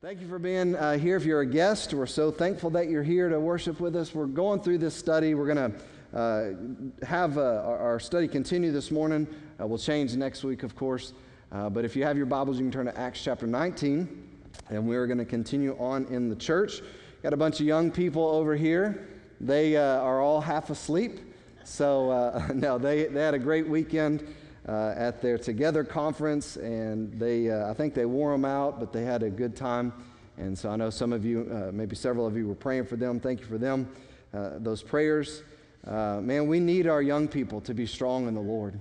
Thank you for being uh, here. If you're a guest, we're so thankful that you're here to worship with us. We're going through this study. We're going to uh, have uh, our study continue this morning. Uh, we'll change next week, of course. Uh, but if you have your Bibles, you can turn to Acts chapter 19, and we're going to continue on in the church. Got a bunch of young people over here. They uh, are all half asleep. So, no, they, they had a great weekend uh, at their Together conference, and they, uh, I think they wore them out, but they had a good time. And so I know some of you, uh, maybe several of you, were praying for them. Thank you for them, uh, those prayers. Uh, man, we need our young people to be strong in the Lord.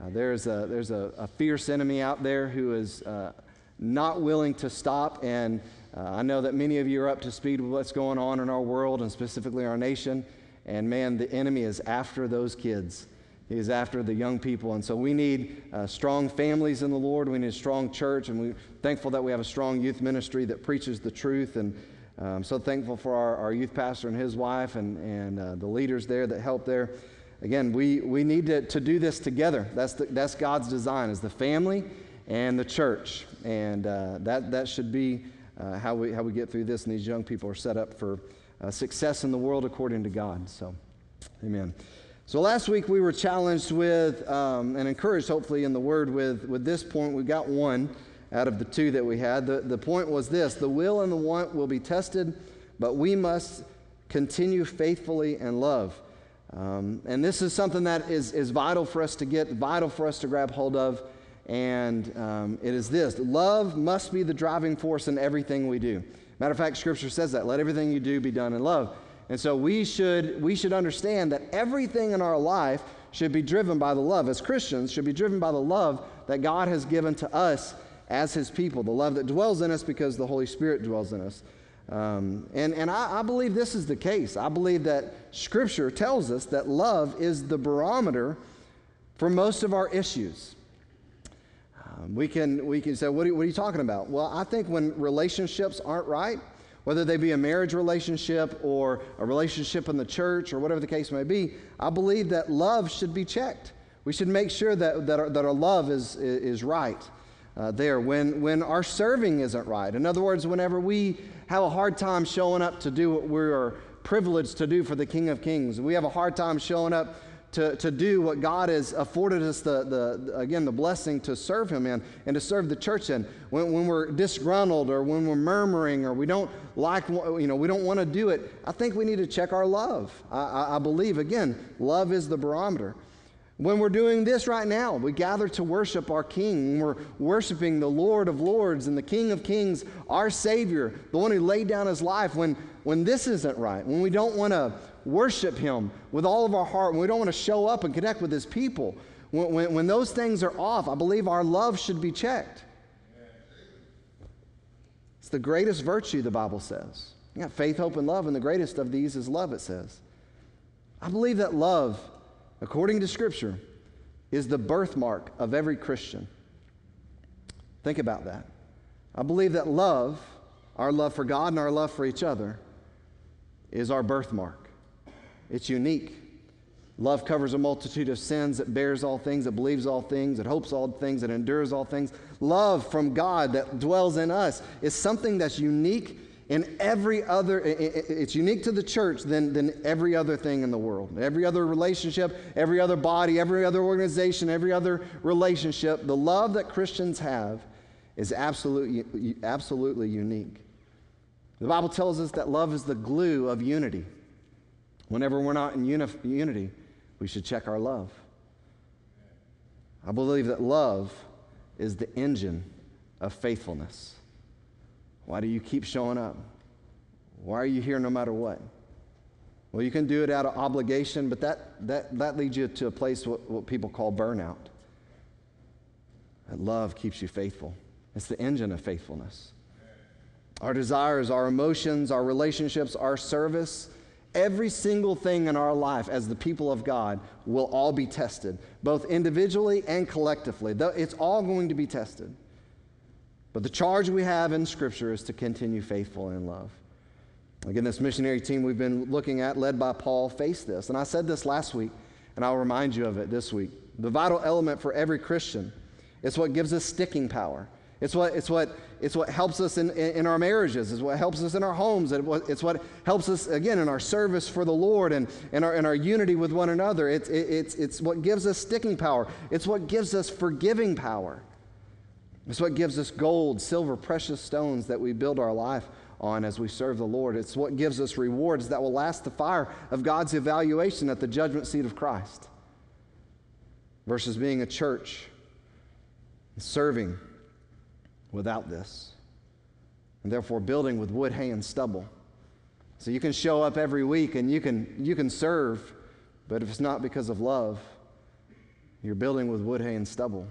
Uh, there's a, there's a, a, fierce enemy out there who is not willing to stop. And I know that many of you are up to speed with what's going on in our world and specifically our nation. And man, the enemy is after those kids. Is after the young people. And so we need uh, strong families in the Lord. We need a strong church. And we're thankful that we have a strong youth ministry that preaches the truth. And I'm um, so thankful for our, our, youth pastor and his wife and, and uh, the leaders there that help there. Again, we, we need to, to do this together. That's, the, that's God's design, is the family and the church. And uh, that, that should be uh, how, we, how we get through this. And these young people are set up for uh, success in the world according to God. So, amen. So last week we were challenged with um, and encouraged, hopefully, in the Word with, with this point. We got one out of the two that we had. The, the point was this the will and the want will be tested, but we must continue faithfully and love. Um, and this is something that is, is vital for us to get, vital for us to grab hold of. And um, it is this love must be the driving force in everything we do. Matter of fact, Scripture says that. Let everything you do be done in love. And so we should, we should understand that everything in our life should be driven by the love. As Christians, should be driven by the love that God has given to us as His people, the love that dwells in us because the Holy Spirit dwells in us. Um, and and I, I, believe this is the case. I believe that Scripture tells us that love is the barometer for most of our issues. Um, we, can, we can say, what are, what are you talking about? Well, I think when relationships aren't right, whether they be a marriage relationship or a relationship in the church or whatever the case may be, I believe that love should be checked. We should make sure that, that, our, that our love is, is right uh, there. When, when our serving isn't right, in other words, whenever we have a hard time showing up to do what we are privileged to do for the King of Kings, we have a hard time showing up to, to do what God has afforded us the, the, again, the blessing to serve Him in and to serve the church in. When, when we're disgruntled or when we're murmuring or we don't like, you know, we don't want to do it, I think we need to check our love. I, I, I believe, again, love is the barometer. When we're doing this right now, we gather to worship our King. We're worshiping the Lord of Lords and the King of Kings, our Savior, the one who laid down his life. When, when this isn't right, when we don't want to worship Him with all of our heart, we don't want to show up and connect with His people, when, when, when those things are off, I believe our love should be checked. It's the greatest virtue, the Bible says. You got faith, hope, and love, and the greatest of these is love, it says. I believe that love, according to Scripture, is the birthmark of every Christian. Think about that. I believe that love, our love for God and our love for each other, is our birthmark. It's unique. Love covers a multitude of sins. It bears all things. It believes all things. It hopes all things. It endures all things. Love from God that dwells in us is something that's unique in every other, it's unique to the church than, than every other thing in the world. Every other relationship, every other body, every other organization, every other relationship, the love that Christians have is absolutely, absolutely unique. The Bible tells us that love is the glue of unity. Whenever we're not in uni- unity, we should check our love. I believe that love is the engine of faithfulness. Why do you keep showing up? Why are you here no matter what? Well, you can do it out of obligation, but that, that, that leads you to a place what, what people call burnout. That love keeps you faithful. It's the engine of faithfulness. Our desires, our emotions, our relationships, our service, Every single thing in our life as the people of God will all be tested, both individually and collectively. It's all going to be tested. But the charge we have in Scripture is to continue faithful in love. Again, this missionary team we've been looking at, led by Paul, faced this. And I said this last week, and I'll remind you of it this week. The vital element for every Christian, it's what gives us sticking power. It's what, it's what, it's what helps us in, in our marriages. It's what helps us in our homes. It's what helps us, again, in our service for the Lord and in our, in our unity with one another. It's, it's, it's what gives us sticking power. It's what gives us forgiving power. It's what gives us gold, silver, precious stones that we build our life on as we serve the Lord. It's what gives us rewards that will last the fire of God's evaluation at the judgment seat of Christ versus being a church serving without this, and therefore building with wood, hay, and stubble. So you can show up every week and you can, you can serve, but if it's not because of love, you're building with wood, hay, and stubble.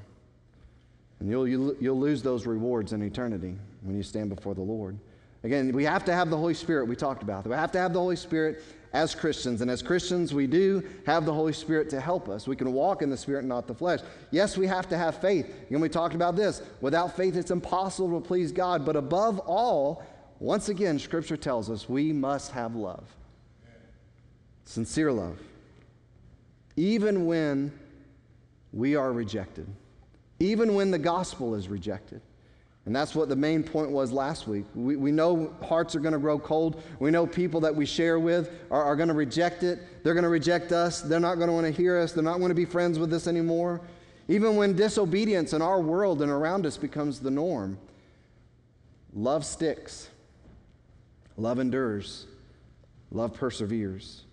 And you'll, you'll, you'll lose those rewards in eternity when you stand before the Lord. Again, we have to have the Holy Spirit we talked about. That. We have to have the Holy Spirit as Christians. And as Christians, we do have the Holy Spirit to help us. We can walk in the Spirit, not the flesh. Yes, we have to have faith. And we talked about this. Without faith, it's impossible to please God. But above all, once again, Scripture tells us we must have love sincere love. Even when we are rejected, even when the gospel is rejected. And that's what the main point was last week. We, we know hearts are going to grow cold. We know people that we share with are, are going to reject it. They're going to reject us. They're not going to want to hear us. They're not going to be friends with us anymore. Even when disobedience in our world and around us becomes the norm, love sticks, love endures, love perseveres.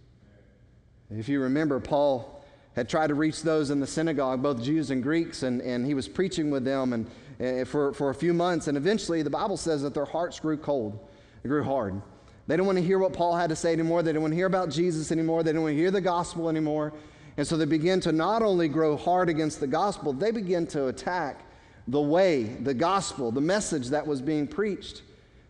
If you remember, Paul had tried to reach those in the synagogue, both Jews and Greeks, and, and he was preaching with them. And Eh, eh, for, for a few months. And eventually, the Bible says that their hearts grew cold, they grew hard. They didn't want to hear what Paul had to say anymore. They didn't want to hear about Jesus anymore. They didn't want to hear the gospel anymore. And so they began to not only grow hard against the gospel, they began to attack the way, the gospel, the message that was being preached.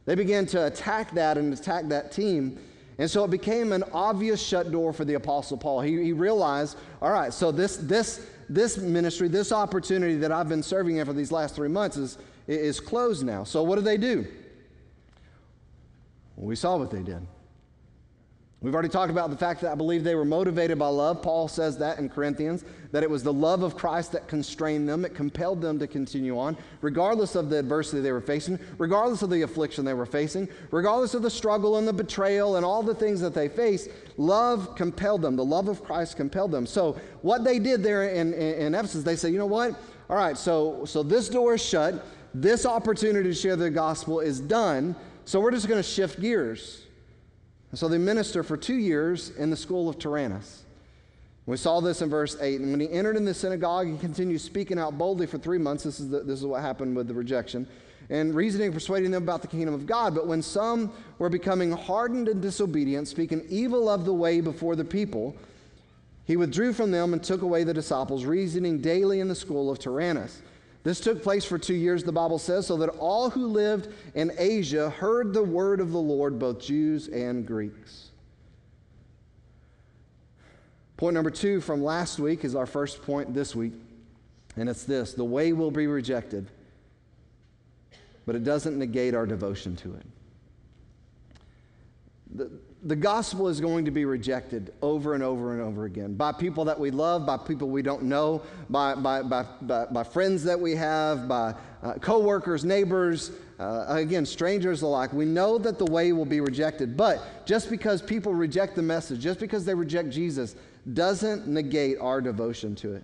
They began to attack that and attack that team. And so it became an obvious shut door for the Apostle Paul. He, he realized, all right, so this, this, this ministry, this opportunity that I've been serving in for these last three months is, is closed now. So what do they do? Well, we saw what they did. We've already talked about the fact that I believe they were motivated by love. Paul says that in Corinthians, that it was the love of Christ that constrained them. It compelled them to continue on, regardless of the adversity they were facing, regardless of the affliction they were facing, regardless of the struggle and the betrayal and all the things that they faced. Love compelled them. The love of Christ compelled them. So, what they did there in, in, in Ephesus, they said, you know what? All right, so, so this door is shut. This opportunity to share the gospel is done. So, we're just going to shift gears. And so they minister for two years in the school of Tyrannus. We saw this in verse 8. And when he entered in the synagogue, he continued speaking out boldly for three months. This is, the, this is what happened with the rejection. And reasoning, persuading them about the kingdom of God. But when some were becoming hardened and disobedient, speaking evil of the way before the people, he withdrew from them and took away the disciples, reasoning daily in the school of Tyrannus. This took place for two years, the Bible says, so that all who lived in Asia heard the word of the Lord, both Jews and Greeks. Point number two from last week is our first point this week, and it's this the way will be rejected, but it doesn't negate our devotion to it. The, the gospel is going to be rejected over and over and over again by people that we love, by people we don't know, by, by, by, by, by friends that we have, by uh, coworkers, neighbors, uh, again, strangers alike. We know that the way will be rejected, but just because people reject the message, just because they reject Jesus, doesn't negate our devotion to it.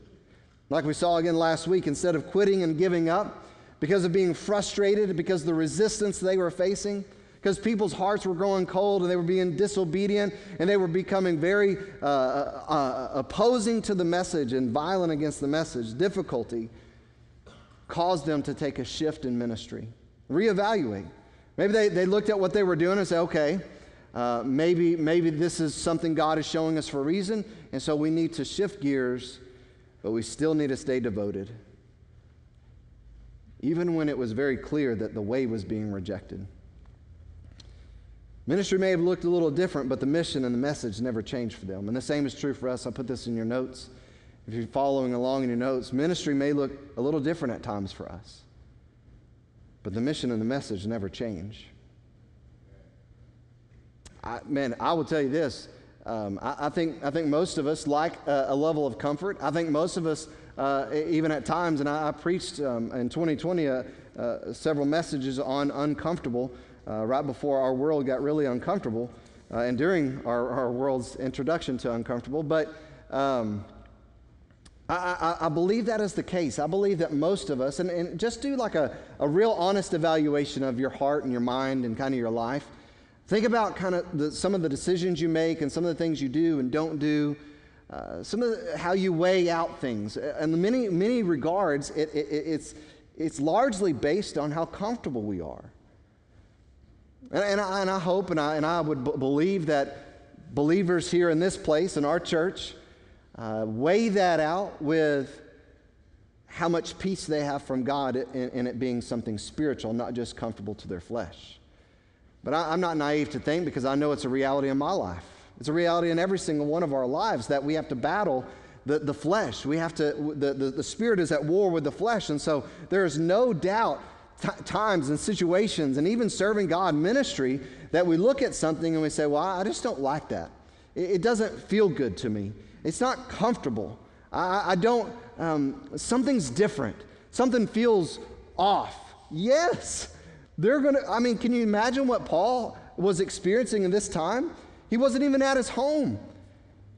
Like we saw again last week, instead of quitting and giving up because of being frustrated, because of the resistance they were facing, because people's hearts were growing cold and they were being disobedient and they were becoming very uh, uh, uh, opposing to the message and violent against the message. Difficulty caused them to take a shift in ministry, reevaluate. Maybe they, they looked at what they were doing and said, okay, uh, maybe, maybe this is something God is showing us for a reason, and so we need to shift gears, but we still need to stay devoted. Even when it was very clear that the way was being rejected. Ministry may have looked a little different, but the mission and the message never changed for them. And the same is true for us. I put this in your notes. If you're following along in your notes, ministry may look a little different at times for us, but the mission and the message never change. I, man, I will tell you this. Um, I, I, think, I think most of us like a, a level of comfort. I think most of us uh, even at times. And I, I preached um, in 2020 uh, uh, several messages on uncomfortable right before our world got really uncomfortable uh, and during our, our world's introduction to uncomfortable. But um, I, I, I, believe that is the case. I believe that most of us, and, and just do like a, a real honest evaluation of your heart and your mind and kind of your life. Think about kind of the, some of the decisions you make and some of the things you do and don't do. Uh, some of the, how you weigh out things. In many, many regards, it, it, it's, it's largely based on how comfortable we are. And, and, I, and I, hope and I, and I would b- believe that believers here in this place, in our church, uh, weigh that out with how much peace they have from God in, in, it being something spiritual, not just comfortable to their flesh. But I, I'm not naive to think because I know it's a reality in my life. It's a reality in every single one of our lives that we have to battle the, the flesh. We have to, the, the, the spirit is at war with the flesh. And so there is no doubt t- times and situations and even serving God ministry that we look at something and we say, well, I just don't like that. It, it doesn't feel good to me. It's not comfortable. I, I don't, um, something's different. Something feels off. Yes, they're going to, I mean, can you imagine what Paul was experiencing in this time? He wasn't even at his home.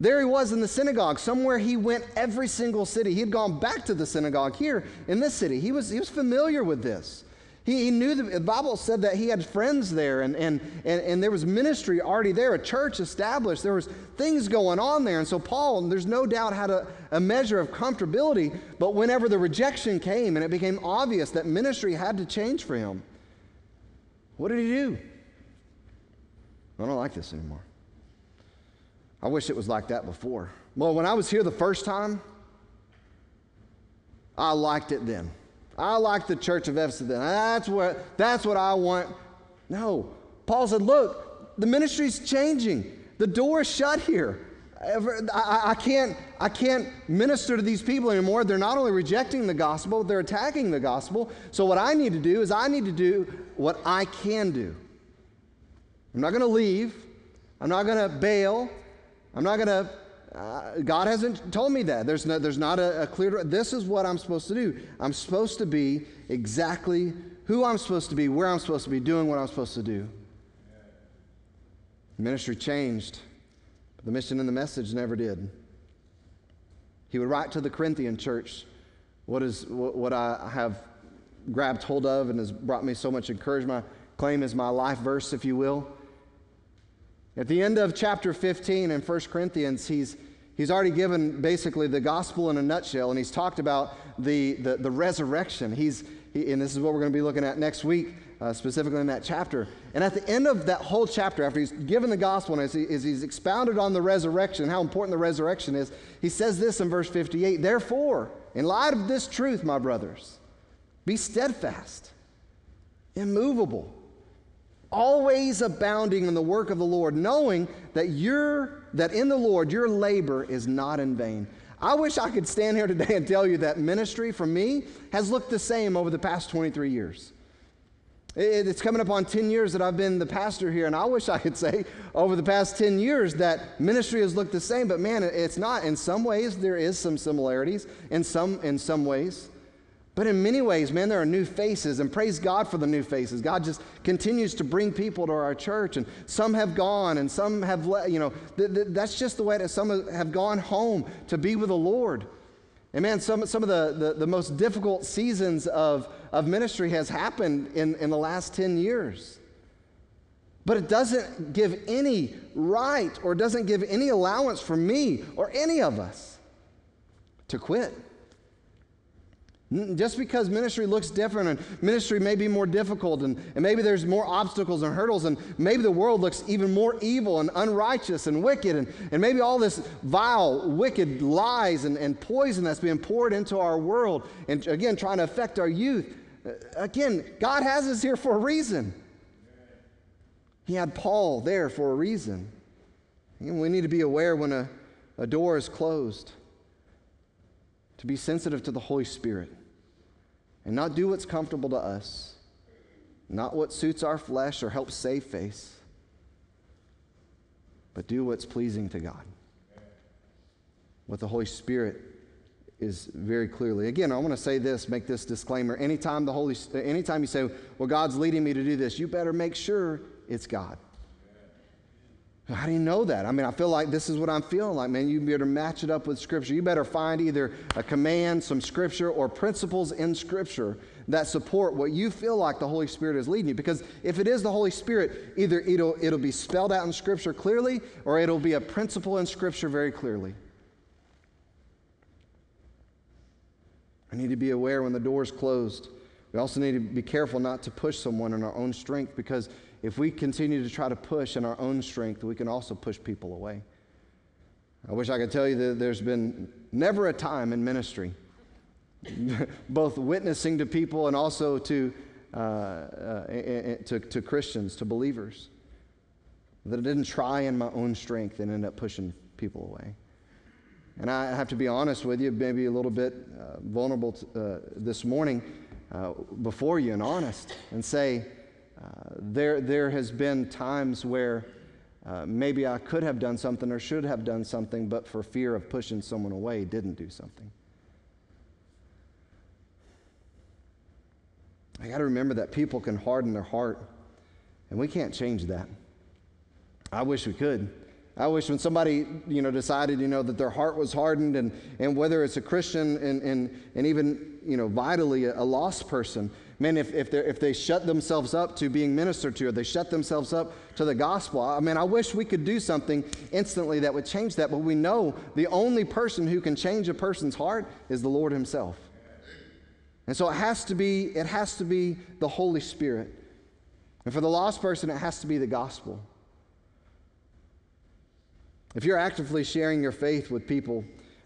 There he was in the synagogue, somewhere he went every single city. He had gone back to the synagogue here in this city. He was, he was familiar with this. He, he knew the, the Bible said that he had friends there and, and, and, and there was ministry already there, a church established. There was things going on there. And so Paul, there's no doubt, had a, a measure of comfortability. But whenever the rejection came and it became obvious that ministry had to change for him, what did he do? I don't like this anymore. I wish it was like that before. Well, when I was here the first time, I liked it then. I like the church of Ephesus. That's what, that's what I want. No. Paul said, Look, the ministry's changing. The door is shut here. I, can't, I can't minister to these people anymore. They're not only rejecting the gospel, they're attacking the gospel. So, what I need to do is I need to do what I can do. I'm not going to leave. I'm not going to bail. I'm not going to, uh, God hasn't told me that. There's, no, there's not a, a clear, this is what I'm supposed to do. I'm supposed to be exactly who I'm supposed to be, where I'm supposed to be, doing what I'm supposed to do. The ministry changed, but the mission and the message never did. He would write to the Corinthian church what is what, I have grabbed hold of and has brought me so much encouragement. I claim as my life verse, if you will. At the end of chapter 15 in 1 Corinthians, he's, he's already given basically the gospel in a nutshell, and he's talked about the, the, the resurrection. He's, he, and this is what we're going to be looking at next week, uh, specifically in that chapter. And at the end of that whole chapter, after he's given the gospel and as, he, as he's expounded on the resurrection, how important the resurrection is, he says this in verse 58 Therefore, in light of this truth, my brothers, be steadfast, immovable always abounding in the work of the Lord, knowing that you're, that in the Lord your labor is not in vain. I wish I could stand here today and tell you that ministry for me has looked the same over the past 23 years. It's coming up on 10 years that I've been the pastor here, and I wish I could say over the past 10 years that ministry has looked the same, but man, it's not. In some ways, there is some similarities, in some, in some ways. But in many ways, man, there are new faces, and praise God for the new faces. God just continues to bring people to our church, and some have gone, and some have, le- you know, th- th- that's just the way that some have gone home to be with the Lord. And man, some, some of the, the, the most difficult seasons of, of ministry has happened in, in the last 10 years. But it doesn't give any right or doesn't give any allowance for me or any of us to quit. Just because ministry looks different and ministry may be more difficult and, and maybe there's more obstacles and hurdles and maybe the world looks even more evil and unrighteous and wicked and, and maybe all this vile, wicked lies and, and poison that's being poured into our world and again trying to affect our youth. Uh, again, God has us here for a reason. He had Paul there for a reason. And we need to be aware when a, a door is closed to be sensitive to the Holy Spirit and not do what's comfortable to us, not what suits our flesh or helps save face, but do what's pleasing to God. What the Holy Spirit is very clearly. Again, I want to say this, make this disclaimer. Anytime the Holy anytime you say, "Well, God's leading me to do this," you better make sure it's God. How do you know that? I mean, I feel like this is what I'm feeling like, man. You better match it up with Scripture. You better find either a command, some Scripture, or principles in Scripture that support what you feel like the Holy Spirit is leading you. Because if it is the Holy Spirit, either it'll, it'll be spelled out in Scripture clearly, or it'll be a principle in Scripture very clearly. I need to be aware when the door is closed. We also need to be careful not to push someone in our own strength because if we continue to try to push in our own strength, we can also push people away. I wish I could tell you that there's been never a time in ministry, both witnessing to people and also to, uh, uh, to, to Christians, to believers, that I didn't try in my own strength and end up pushing people away. And I have to be honest with you, maybe a little bit uh, vulnerable to, uh, this morning uh, before you and honest, and say, there, there has been times where uh, maybe I could have done something or should have done something, but for fear of pushing someone away, didn't do something. I got to remember that people can harden their heart, and we can't change that. I wish we could. I wish when somebody, you know, decided, you know, that their heart was hardened and, and whether it's a Christian and, and, and even, you know, vitally a, a lost person, man, if, if, if they shut themselves up to being ministered to or they shut themselves up to the gospel, I mean, I wish we could do something instantly that would change that, but we know the only person who can change a person's heart is the Lord himself. And so it has to be, it has to be the Holy Spirit. And for the lost person, it has to be the gospel. If you're actively sharing your faith with people,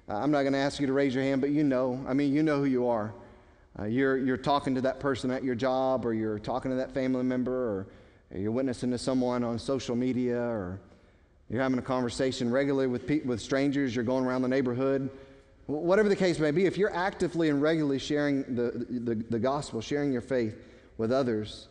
uh, I'm not going to ask you to raise your hand, but you know. I mean, you know who you are. Uh, you're, you're talking to that person at your job, or you're talking to that family member, or you're witnessing to someone on social media, or you're having a conversation regularly with, pe- with strangers, you're going around the neighborhood. Whatever the case may be, if you're actively and regularly sharing the, the, the gospel, sharing your faith with others,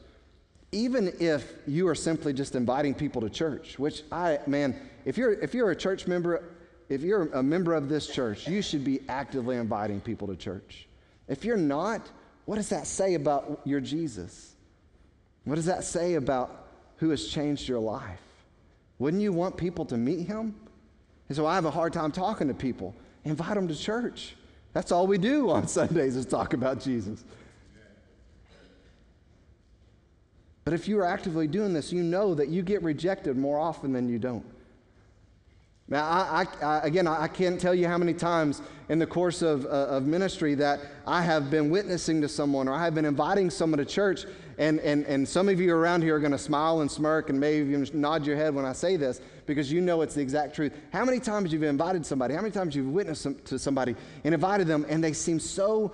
even if you are simply just inviting people to church, which I, man, if you're, if you're a church member, if you're a member of this church, you should be actively inviting people to church. If you're not, what does that say about your Jesus? What does that say about who has changed your life? Wouldn't you want people to meet him? And so I have a hard time talking to people. Invite them to church. That's all we do on Sundays is talk about Jesus. But if you are actively doing this, you know that you get rejected more often than you don't. Now, I, I, I, again, I can't tell you how many times in the course of, uh, of ministry that I have been witnessing to someone or I have been inviting someone to church, and, and, and some of you around here are going to smile and smirk and maybe even nod your head when I say this because you know it's the exact truth. How many times you've invited somebody, how many times you've witnessed some, to somebody and invited them, and they seem so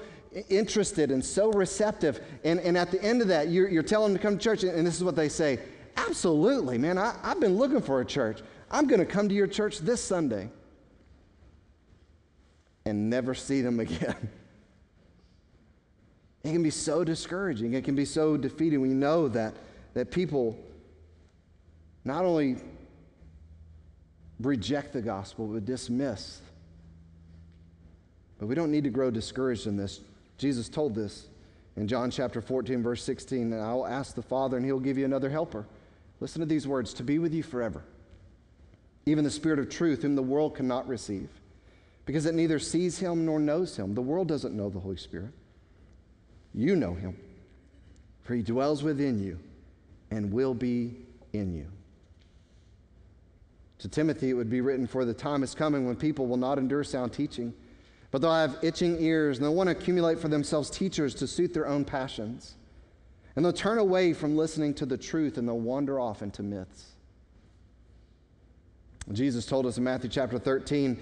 interested and so receptive, and, and at the end of that, you're, you're telling them to come to church, and this is what they say Absolutely, man, I, I've been looking for a church. I'm going to come to your church this Sunday and never see them again. It can be so discouraging. It can be so defeating you know that, that people not only reject the gospel, but dismiss. But we don't need to grow discouraged in this. Jesus told this in John chapter 14, verse 16, and I will ask the Father, and he'll give you another helper. Listen to these words to be with you forever even the Spirit of truth, whom the world cannot receive, because it neither sees him nor knows him. The world doesn't know the Holy Spirit. You know him, for he dwells within you and will be in you. To Timothy, it would be written, For the time is coming when people will not endure sound teaching, but they'll have itching ears, and they'll want to accumulate for themselves teachers to suit their own passions. And they'll turn away from listening to the truth and they'll wander off into myths. Jesus told us in Matthew chapter 13,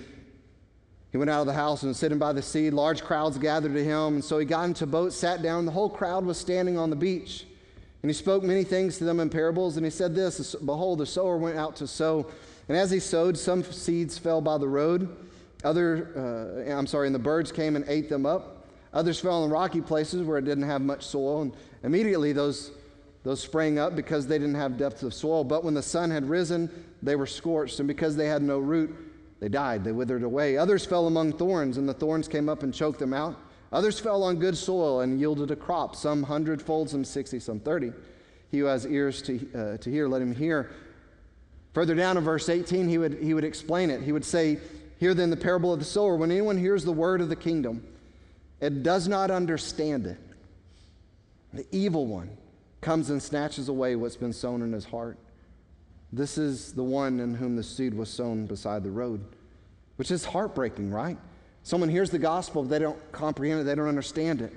he went out of the house and was sitting by the sea. Large crowds gathered to him. And so he got into a boat, sat down. The whole crowd was standing on the beach. And he spoke many things to them in parables. And he said this Behold, the sower went out to sow. And as he sowed, some seeds fell by the road. Other, uh, I'm sorry, and the birds came and ate them up. Others fell in rocky places where it didn't have much soil. And immediately those, those sprang up because they didn't have depth of soil. But when the sun had risen, they were scorched, and because they had no root, They died, they withered away. Others fell among thorns, and the thorns came up and choked them out. Others fell on good soil and yielded a crop, some hundredfold, some sixty, some thirty. He who has ears to, uh, to hear, let him hear. Further down in verse 18, he would, he would explain it. He would say, Hear then the parable of the sower. When anyone hears the word of the kingdom, it does not understand it. The evil one comes and snatches away what's been sown in his heart. This is the one in whom the seed was sown beside the road, which is heartbreaking, right? Someone hears the gospel, they don't comprehend it, they don't understand it.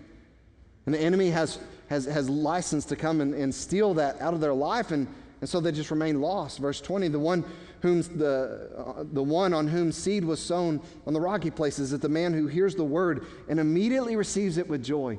And the enemy has, has, has license to come and, and steal that out of their life, and, and so they just remain lost. Verse 20 the one, whom, the, uh, the one on whom seed was sown on the rocky places is the man who hears the word and immediately receives it with joy.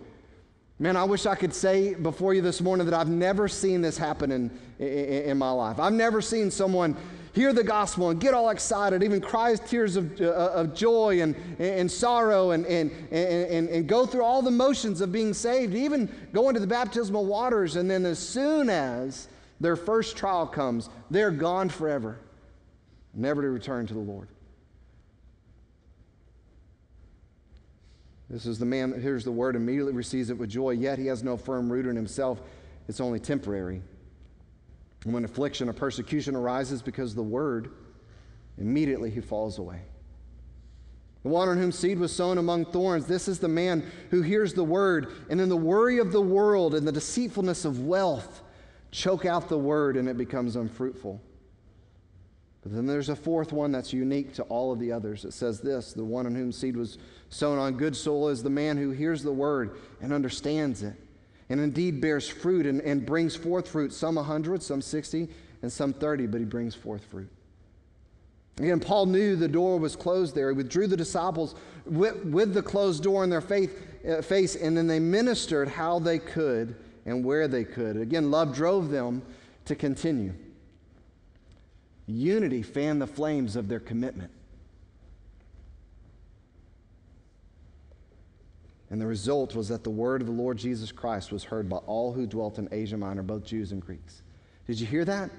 Man, I wish I could say before you this morning that I've never seen this happen in, in, in, my life. I've never seen someone hear the gospel and get all excited, even cry tears of, uh, of joy and, and sorrow, and, and, and, and go through all the motions of being saved, even go into the baptismal waters. And then, as soon as their first trial comes, they're gone forever, never to return to the Lord. This is the man that hears the word, immediately receives it with joy, yet he has no firm root in himself. It's only temporary. And when affliction or persecution arises because the word, immediately he falls away. The one on whom seed was sown among thorns, this is the man who hears the word, and in the worry of the world and the deceitfulness of wealth, choke out the word and it becomes unfruitful. But then there's a fourth one that's unique to all of the others. It says this the one on whom seed was sown on good soil is the man who hears the word and understands it, and indeed bears fruit and, and brings forth fruit, some a hundred, some sixty, and some thirty, but he brings forth fruit. Again, Paul knew the door was closed there. He withdrew the disciples with, with the closed door in their faith, uh, face, and then they ministered how they could and where they could. Again, love drove them to continue. Unity fanned the flames of their commitment. And the result was that the word of the Lord Jesus Christ was heard by all who dwelt in Asia Minor, both Jews and Greeks. Did you hear that?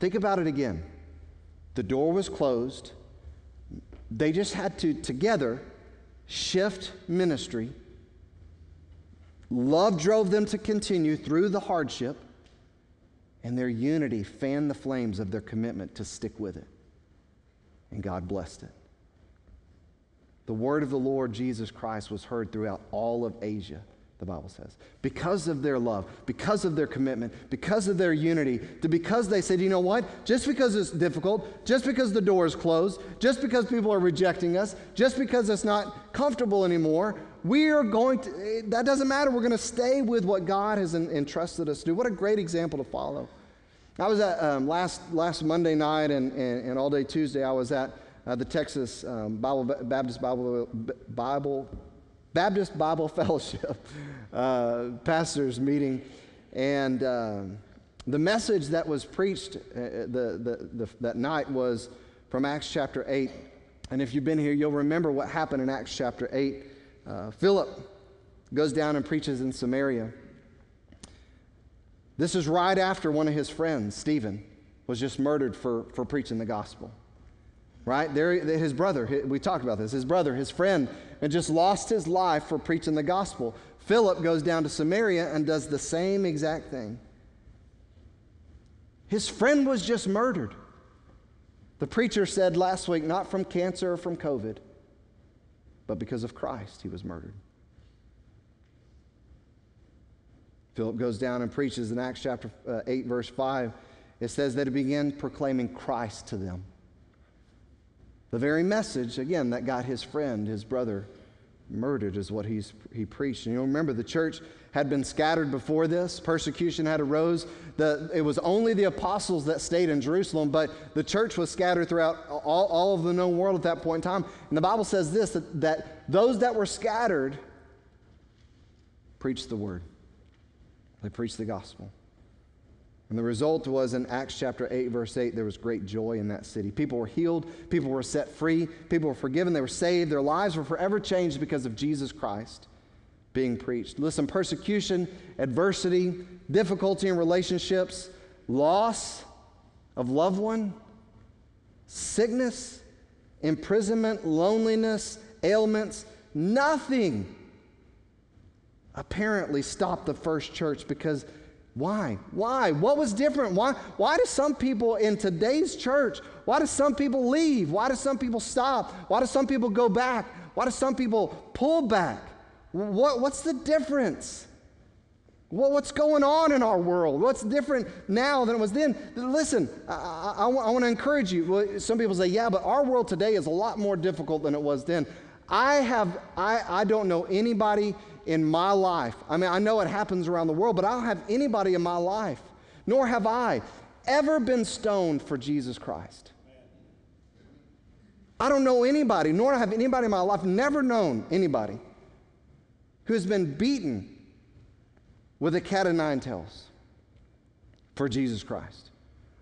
Think about it again. The door was closed. They just had to, together, shift ministry. Love drove them to continue through the hardship and their unity fanned the flames of their commitment to stick with it. And God blessed it. The word of the Lord Jesus Christ was heard throughout all of Asia, the Bible says. Because of their love, because of their commitment, because of their unity, because they said, you know what? Just because it's difficult, just because the door is closed, just because people are rejecting us, just because it's not comfortable anymore, we are going to, that doesn't matter. We're going to stay with what God has entrusted us to do. What a great example to follow. I was at um, last, last Monday night and, and, and, all day Tuesday, I was at uh, the Texas um, Bible, Baptist Bible, Bible, Baptist Bible Fellowship uh, pastors meeting. And uh, the message that was preached uh, the, the, the, that night was from Acts chapter 8. And if you've been here, you'll remember what happened in Acts chapter 8. Uh, Philip goes down and preaches in Samaria. This is right after one of his friends, Stephen, was just murdered for, for preaching the gospel. Right? There, his brother, we talked about this, his brother, his friend, had just lost his life for preaching the gospel. Philip goes down to Samaria and does the same exact thing. His friend was just murdered. The preacher said last week, not from cancer or from COVID, but because of Christ, he was murdered. Philip goes down and preaches in Acts chapter uh, 8, verse 5. It says that he began proclaiming Christ to them. The very message, again, that got his friend, his brother, murdered is what he's, he preached. And you remember the church had been scattered before this. Persecution had arose. The, it was only the apostles that stayed in Jerusalem, but the church was scattered throughout all, all of the known world at that point in time. And the Bible says this that, that those that were scattered preached the word, they preached the gospel. And the result was in Acts chapter 8, verse 8, there was great joy in that city. People were healed, people were set free, people were forgiven, they were saved, their lives were forever changed because of Jesus Christ being preached. Listen, persecution, adversity, difficulty in relationships, loss of loved one, sickness, imprisonment, loneliness, ailments, nothing apparently stopped the first church because why? Why? What was different? Why, why do some people in today's church, why do some people leave? Why do some people stop? Why do some people go back? Why do some people pull back? What, what's the difference? What, what's going on in our world? What's different now than it was then? Listen, I, I, I, want to encourage you. Well, some people say, yeah, but our world today is a lot more difficult than it was then. I have, I, I don't know anybody in my life. I mean, I know it happens around the world, but I don't have anybody in my life, nor have I ever been stoned for Jesus Christ. I don't know anybody, nor have anybody in my life, never known anybody who has been beaten with a cat of nine tails for Jesus Christ.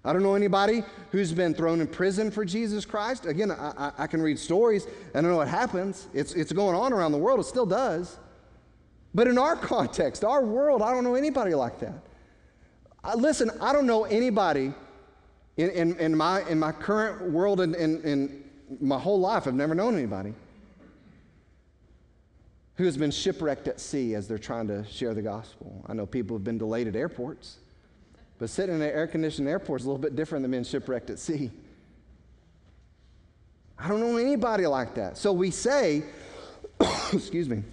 I don't know anybody who's been thrown in prison for Jesus Christ. Again, I, I, can read stories. I don't know what happens. It's, it's going on around the world. It still does. But in our context, our world, I don't know anybody like that. I, listen, I don't know anybody in, in, in, my, in my current world and in, in my whole life, I've never known anybody who has been shipwrecked at sea as they're trying to share the gospel. I know people have been delayed at airports, but sitting in an air conditioned airport is a little bit different than being shipwrecked at sea. I don't know anybody like that. So we say, excuse me,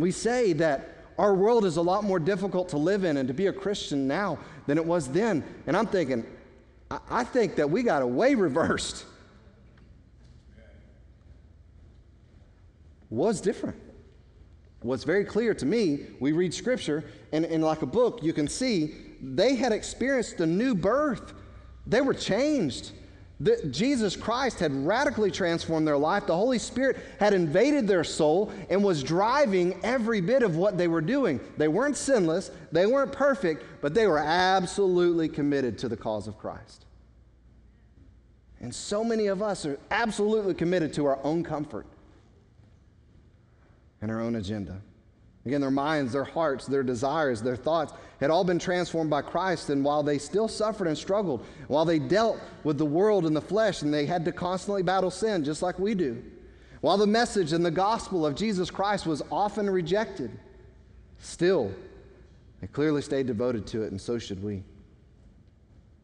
we say that our world is a lot more difficult to live in and to be a Christian now than it was then. And I'm thinking, I think that we got a way reversed. Was different what's very clear to me, we read scripture, and, and like a book, you can see they had experienced a new birth. They were changed. The, Jesus Christ had radically transformed their life. The Holy Spirit had invaded their soul and was driving every bit of what they were doing. They weren't sinless, they weren't perfect, but they were absolutely committed to the cause of Christ. And so many of us are absolutely committed to our own comfort and our own agenda. Again, their minds, their hearts, their desires, their thoughts had all been transformed by Christ. And while they still suffered and struggled, while they dealt with the world and the flesh, and they had to constantly battle sin just like we do, while the message and the gospel of Jesus Christ was often rejected, still, they clearly stayed devoted to it, and so should we.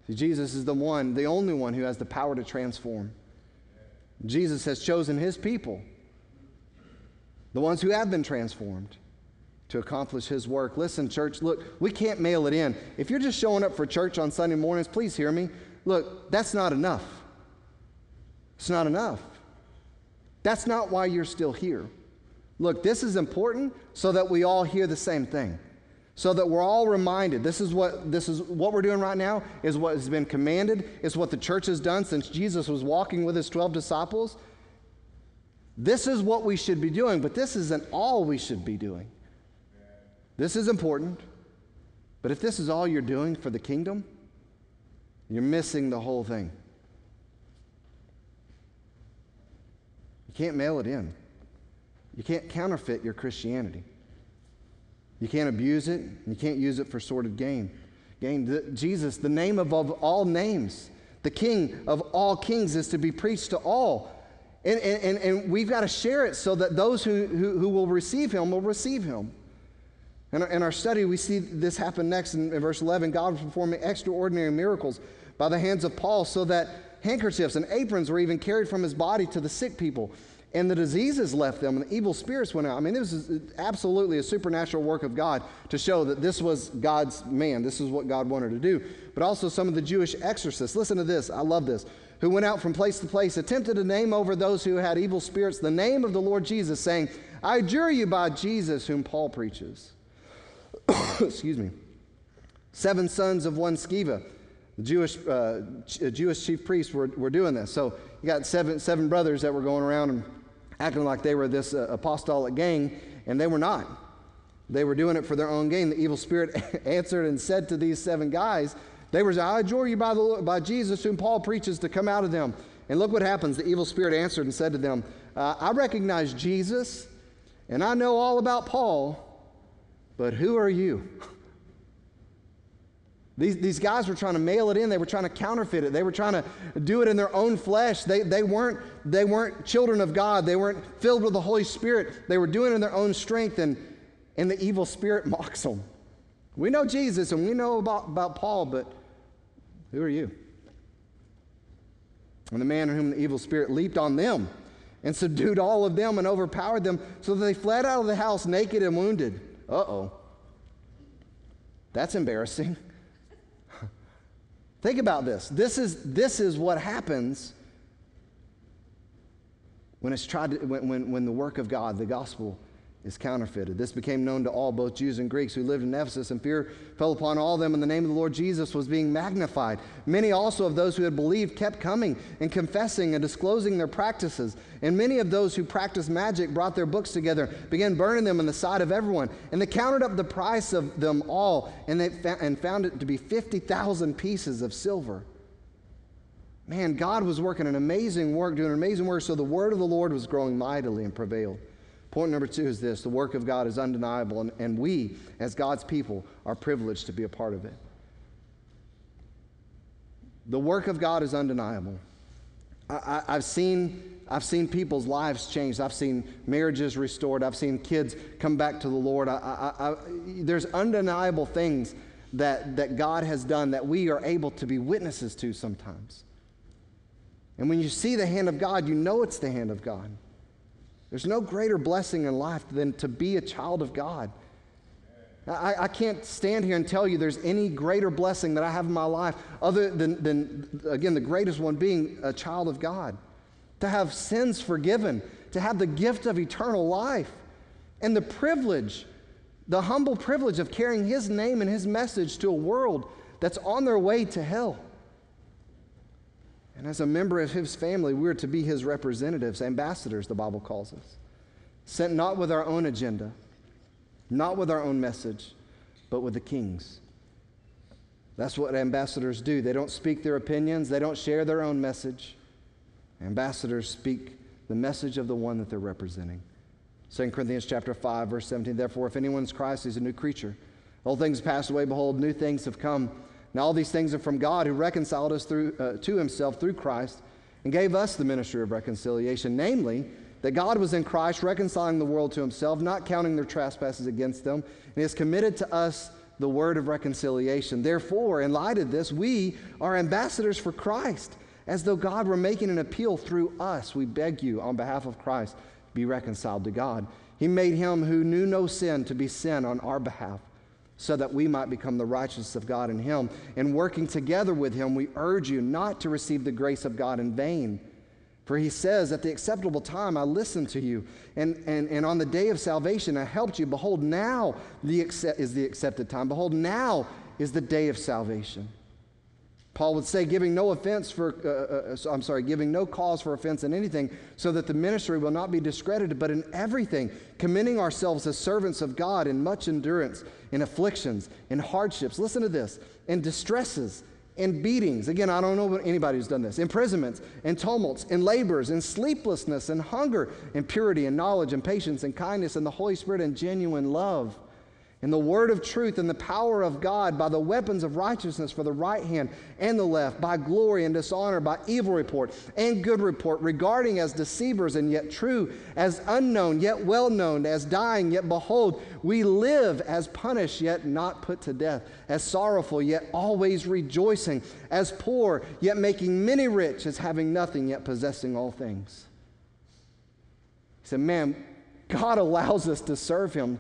See, Jesus is the one, the only one who has the power to transform. Jesus has chosen his people the ones who have been transformed to accomplish his work. Listen, church, look, we can't mail it in. If you're just showing up for church on Sunday mornings, please hear me. Look, that's not enough. It's not enough. That's not why you're still here. Look, this is important so that we all hear the same thing. So that we're all reminded. This is what this is what we're doing right now is what has been commanded. is what the church has done since Jesus was walking with his 12 disciples. This is what we should be doing, but this isn't all we should be doing. This is important, but if this is all you're doing for the kingdom, you're missing the whole thing. You can't mail it in. You can't counterfeit your Christianity. You can't abuse it. You can't use it for sordid gain. Gain. The, Jesus, the name above all names, the King of all kings, is to be preached to all. And, and, and we've got to share it so that those who, who, who will receive him will receive him. In our, in our study, we see this happen next in, in verse 11. God was performing extraordinary miracles by the hands of Paul so that handkerchiefs and aprons were even carried from his body to the sick people. And the diseases left them, and the evil spirits went out. I mean, this is uh, absolutely a supernatural work of God to show that this was God's man. This is what God wanted to do. But also some of the Jewish exorcists. Listen to this. I love this who went out from place to place, attempted to name over those who had evil spirits the name of the Lord Jesus, saying, I adjure you by Jesus whom Paul preaches. Excuse me. Seven sons of one Sceva. The Jewish, uh, uh, Jewish chief priests were, were doing this. So you got seven, seven brothers that were going around and acting like they were this uh, apostolic gang, and they were not. They were doing it for their own gain. The evil spirit answered and said to these seven guys, they were, I adjure you by, the, by Jesus, whom Paul preaches, to come out of them. And look what happens. The evil spirit answered and said to them, uh, I recognize Jesus, and I know all about Paul, but who are you? These, these guys were trying to mail it in. They were trying to counterfeit it. They were trying to do it in their own flesh. They, they, weren't, they weren't children of God. They weren't filled with the Holy Spirit. They were doing it in their own strength, and, and the evil spirit mocks them. We know Jesus and we know about, about Paul, but who are you? And the man in whom the evil spirit leaped on them and subdued all of them and overpowered them so that they fled out of the house naked and wounded. Uh oh. That's embarrassing. Think about this. This is, this is what happens when it's tried to, when, when, when the work of God, the gospel, is counterfeited. This became known to all, both Jews and Greeks who lived in Ephesus, and fear fell upon all of them, and the name of the Lord Jesus was being magnified. Many also of those who had believed kept coming and confessing and disclosing their practices. And many of those who practiced magic brought their books together, began burning them in the sight of everyone. And they counted up the price of them all, and, they fa- and found it to be 50,000 pieces of silver. Man, God was working an amazing work, doing an amazing work, so the word of the Lord was growing mightily and prevailed. Point number two is this the work of God is undeniable, and, and we, as God's people, are privileged to be a part of it. The work of God is undeniable. I, have seen, I've seen people's lives changed. I've seen marriages restored. I've seen kids come back to the Lord. I, I, there's undeniable things that, that God has done that we are able to be witnesses to sometimes. And when you see the hand of God, you know it's the hand of God. There's no greater blessing in life than to be a child of God. I, I, can't stand here and tell you there's any greater blessing that I have in my life other than, than, again, the greatest one being a child of God. To have sins forgiven, to have the gift of eternal life, and the privilege, the humble privilege of carrying His name and His message to a world that's on their way to hell. And as a member of his family, we're to be his representatives, ambassadors, the Bible calls us. Sent not with our own agenda, not with our own message, but with the king's. That's what ambassadors do. They don't speak their opinions, they don't share their own message. Ambassadors speak the message of the one that they're representing. 2 Corinthians chapter 5, verse 17. Therefore, if anyone's Christ, he's a new creature. Old things passed away, behold, new things have come. Now, all these things are from God who reconciled us through, uh, to himself through Christ and gave us the ministry of reconciliation, namely, that God was in Christ reconciling the world to himself, not counting their trespasses against them, and has committed to us the word of reconciliation. Therefore, in light of this, we are ambassadors for Christ, as though God were making an appeal through us. We beg you, on behalf of Christ, be reconciled to God. He made him who knew no sin to be sin on our behalf so that we might become the righteousness of God in Him. And working together with Him, we urge you not to receive the grace of God in vain. For He says, At the acceptable time I listened to you, and, and, and on the day of salvation I helped you. Behold, now the accept, is the accepted time. Behold, now is the day of salvation. Paul would say, giving no offense for, uh, uh, uh I'm sorry, giving no cause for offense in anything, so that the ministry will not be discredited, but in everything, commending ourselves as servants of God in much endurance, in afflictions, in hardships. Listen to this, in distresses, in beatings. Again, I don't know anybody who's done this. Imprisonments, in tumults, in labors, in sleeplessness, in hunger, in purity, in knowledge, in patience, in kindness, in the Holy Spirit, and genuine love in the word of truth and the power of God, by the weapons of righteousness for the right hand and the left, by glory and dishonor, by evil report and good report, regarding as deceivers and yet true, as unknown yet well known, as dying yet behold, we live as punished yet not put to death, as sorrowful yet always rejoicing, as poor yet making many rich, as having nothing yet possessing all things. He said, Man, God allows us to serve Him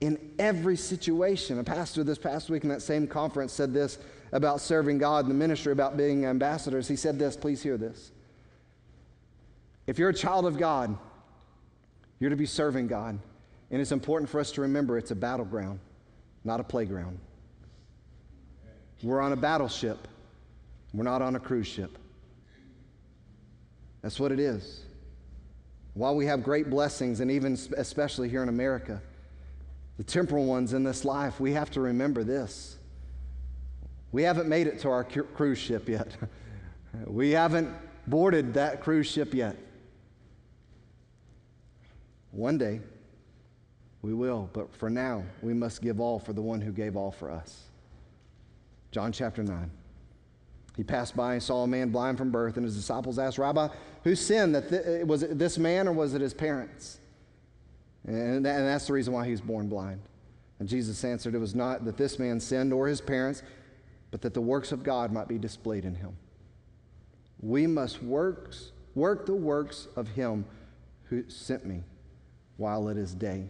in every situation. A pastor this past week in that same conference said this about serving God in the ministry, about being ambassadors. He said this, please hear this. If you're a child of God, you're to be serving God. And it's important for us to remember it's a battleground, not a playground. We're on a battleship, we're not on a cruise ship. That's what it is. While we have great blessings, and even especially here in America, the temporal ones in this life, we have to remember this. We haven't made it to our cruise ship yet. we haven't boarded that cruise ship yet. One day, we will, but for now, we must give all for the one who gave all for us. John chapter 9. He passed by and saw a man blind from birth, and his disciples asked, Rabbi, who sinned? That th- was it this man or was it his parents? And, that, and that's the reason why he was born blind. And Jesus answered, It was not that this man sinned or his parents, but that the works of God might be displayed in him. We must works, work the works of him who sent me while it is day.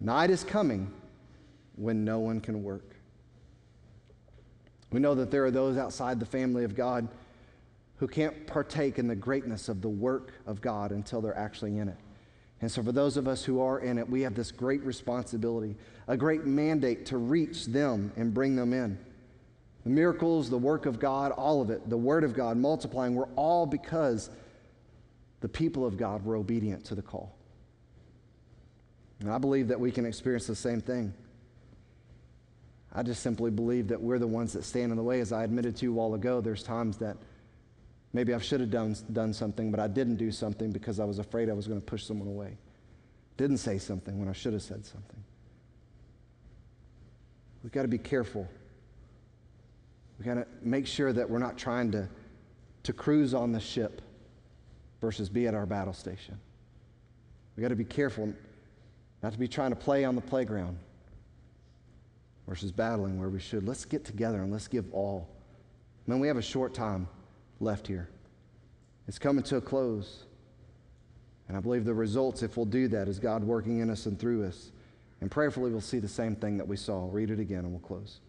Night is coming when no one can work. We know that there are those outside the family of God who can't partake in the greatness of the work of God until they're actually in it. And so, for those of us who are in it, we have this great responsibility, a great mandate to reach them and bring them in. The miracles, the work of God, all of it, the Word of God multiplying, were all because the people of God were obedient to the call. And I believe that we can experience the same thing. I just simply believe that we're the ones that stand in the way. As I admitted to you a while ago, there's times that maybe I should have done, done something, but I didn't do something because I was afraid I was going to push someone away. Didn't say something when I should have said something. We've got to be careful. We've got to make sure that we're not trying to, to cruise on the ship versus be at our battle station. We've got to be careful not to be trying to play on the playground versus battling where we should. Let's get together and let's give all. Man, we have a short time left here. It's coming to a close. And I believe the results, if we'll do that, is God working in us and through us. And prayerfully, we'll see the same thing that we saw. read it again and we'll close.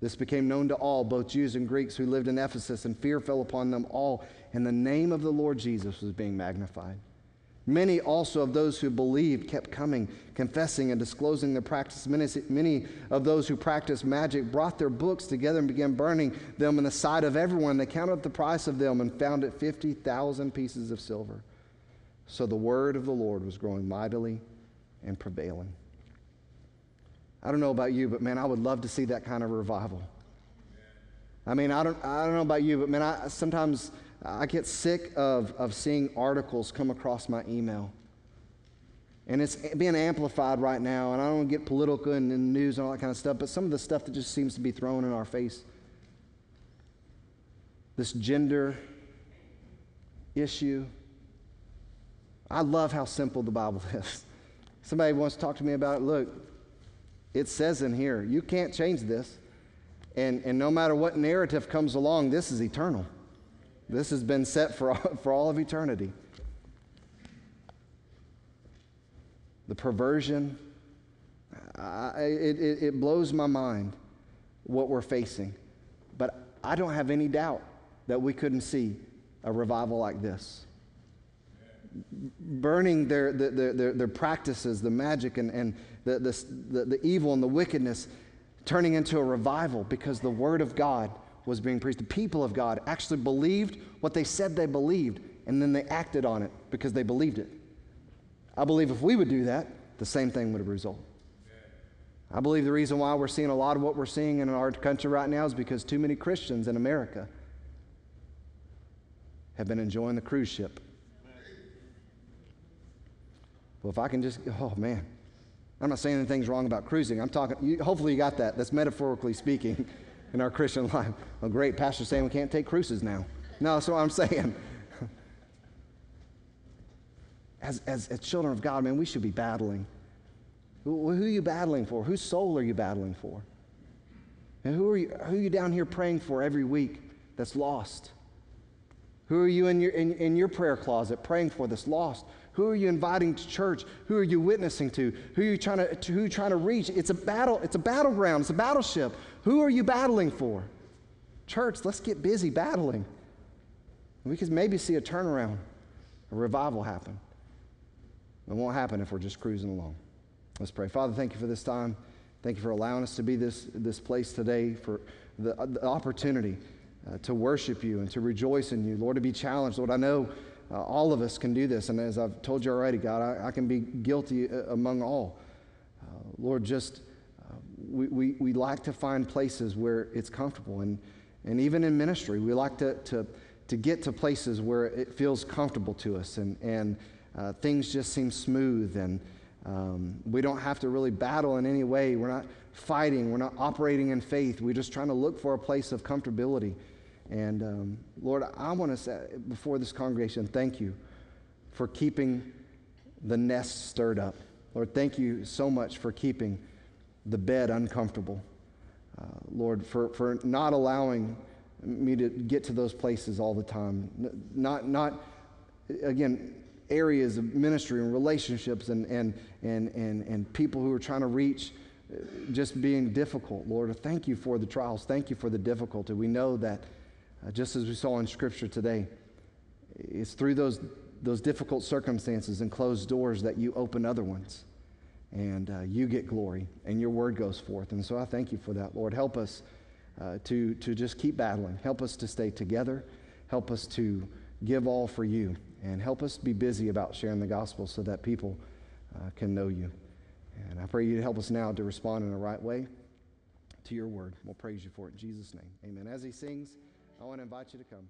This became known to all, both Jews and Greeks who lived in Ephesus, and fear fell upon them all, and the name of the Lord Jesus was being magnified. Many also of those who believed kept coming, confessing and disclosing their practice. Many, of those who practiced magic brought their books together and began burning them in the sight of everyone. They counted up the price of them and found it 50,000 pieces of silver. So the word of the Lord was growing mightily and prevailing. I don't know about you, but man, I would love to see that kind of revival. I mean, I don't, I don't know about you, but man, I sometimes I get sick of, of seeing articles come across my email. And it's being amplified right now, and I don't get political and, and news and all that kind of stuff, but some of the stuff that just seems to be thrown in our face. This gender issue. I love how simple the Bible is. Somebody wants to talk to me about it. Look, it says in here, you can't change this. And, and no matter what narrative comes along, this is eternal. This has been set for all, for all of eternity. The perversion, I, it, it, it blows my mind what we're facing. But I don't have any doubt that we couldn't see a revival like this. Burning their, their, their, their practices, the magic and, and the, the, the evil and the wickedness, turning into a revival because the Word of God was being preached. The people of God actually believed what they said they believed, and then they acted on it because they believed it. I believe if we would do that, the same thing would have result. I believe the reason why we're seeing a lot of what we're seeing in our country right now is because too many Christians in America have been enjoying the cruise ship. Well, if I can just, oh man, I'm not saying anything's wrong about cruising. I'm talking, you, hopefully you got that. That's metaphorically speaking in our Christian life. A great pastor saying we can't take cruises now. No, that's what I'm saying. As, as, as children of God, man, we should be battling. Who, who are you battling for? Whose soul are you battling for? And who are you, who are you down here praying for every week that's lost? Who are you in your, in, in your prayer closet praying for that's lost? Who are you inviting to church? Who are you witnessing to? Who are you trying to, to who trying to reach? It's a battle, it's a battleground, it's a battleship. Who are you battling for? Church, let's get busy battling. We could maybe see a turnaround, a revival happen. It won't happen if we're just cruising along. Let's pray. Father, thank you for this time. Thank you for allowing us to be this, this place today, for the, the opportunity uh, to worship you and to rejoice in you. Lord, to be challenged. Lord, I know uh, all of us can do this. And as I've told you already, God, I, I can be guilty uh, among all. Uh, Lord, just we, we, we like to find places where it's comfortable. And, and even in ministry, we like to, to, to get to places where it feels comfortable to us and, and uh, things just seem smooth and Um, we don't have to really battle in any way. We're not fighting. We're not operating in faith. We're just trying to look for a place of comfortability. And um, Lord, I want to say before this congregation, thank you for keeping the nest stirred up. Lord, thank you so much for keeping the bed uncomfortable. Uh, Lord, for, for not allowing me to get to those places all the time. Not, not again, areas of ministry and relationships and, and, and, and, and people who are trying to reach uh, just being difficult. Lord, thank you for the trials. Thank you for the difficulty. We know that, uh, just as we saw in Scripture today, it's through those, those difficult circumstances and closed doors that you open other ones. And uh, you get glory, and your word goes forth. And so I thank you for that, Lord. Help us uh, to, to just keep battling. Help us to stay together. Help us to give all for you. And help us be busy about sharing the gospel so that people uh, can know you. And I pray you to help us now to respond in the right way to your word. We'll praise you for it in Jesus' name. Amen. As he sings, I want to invite you to come.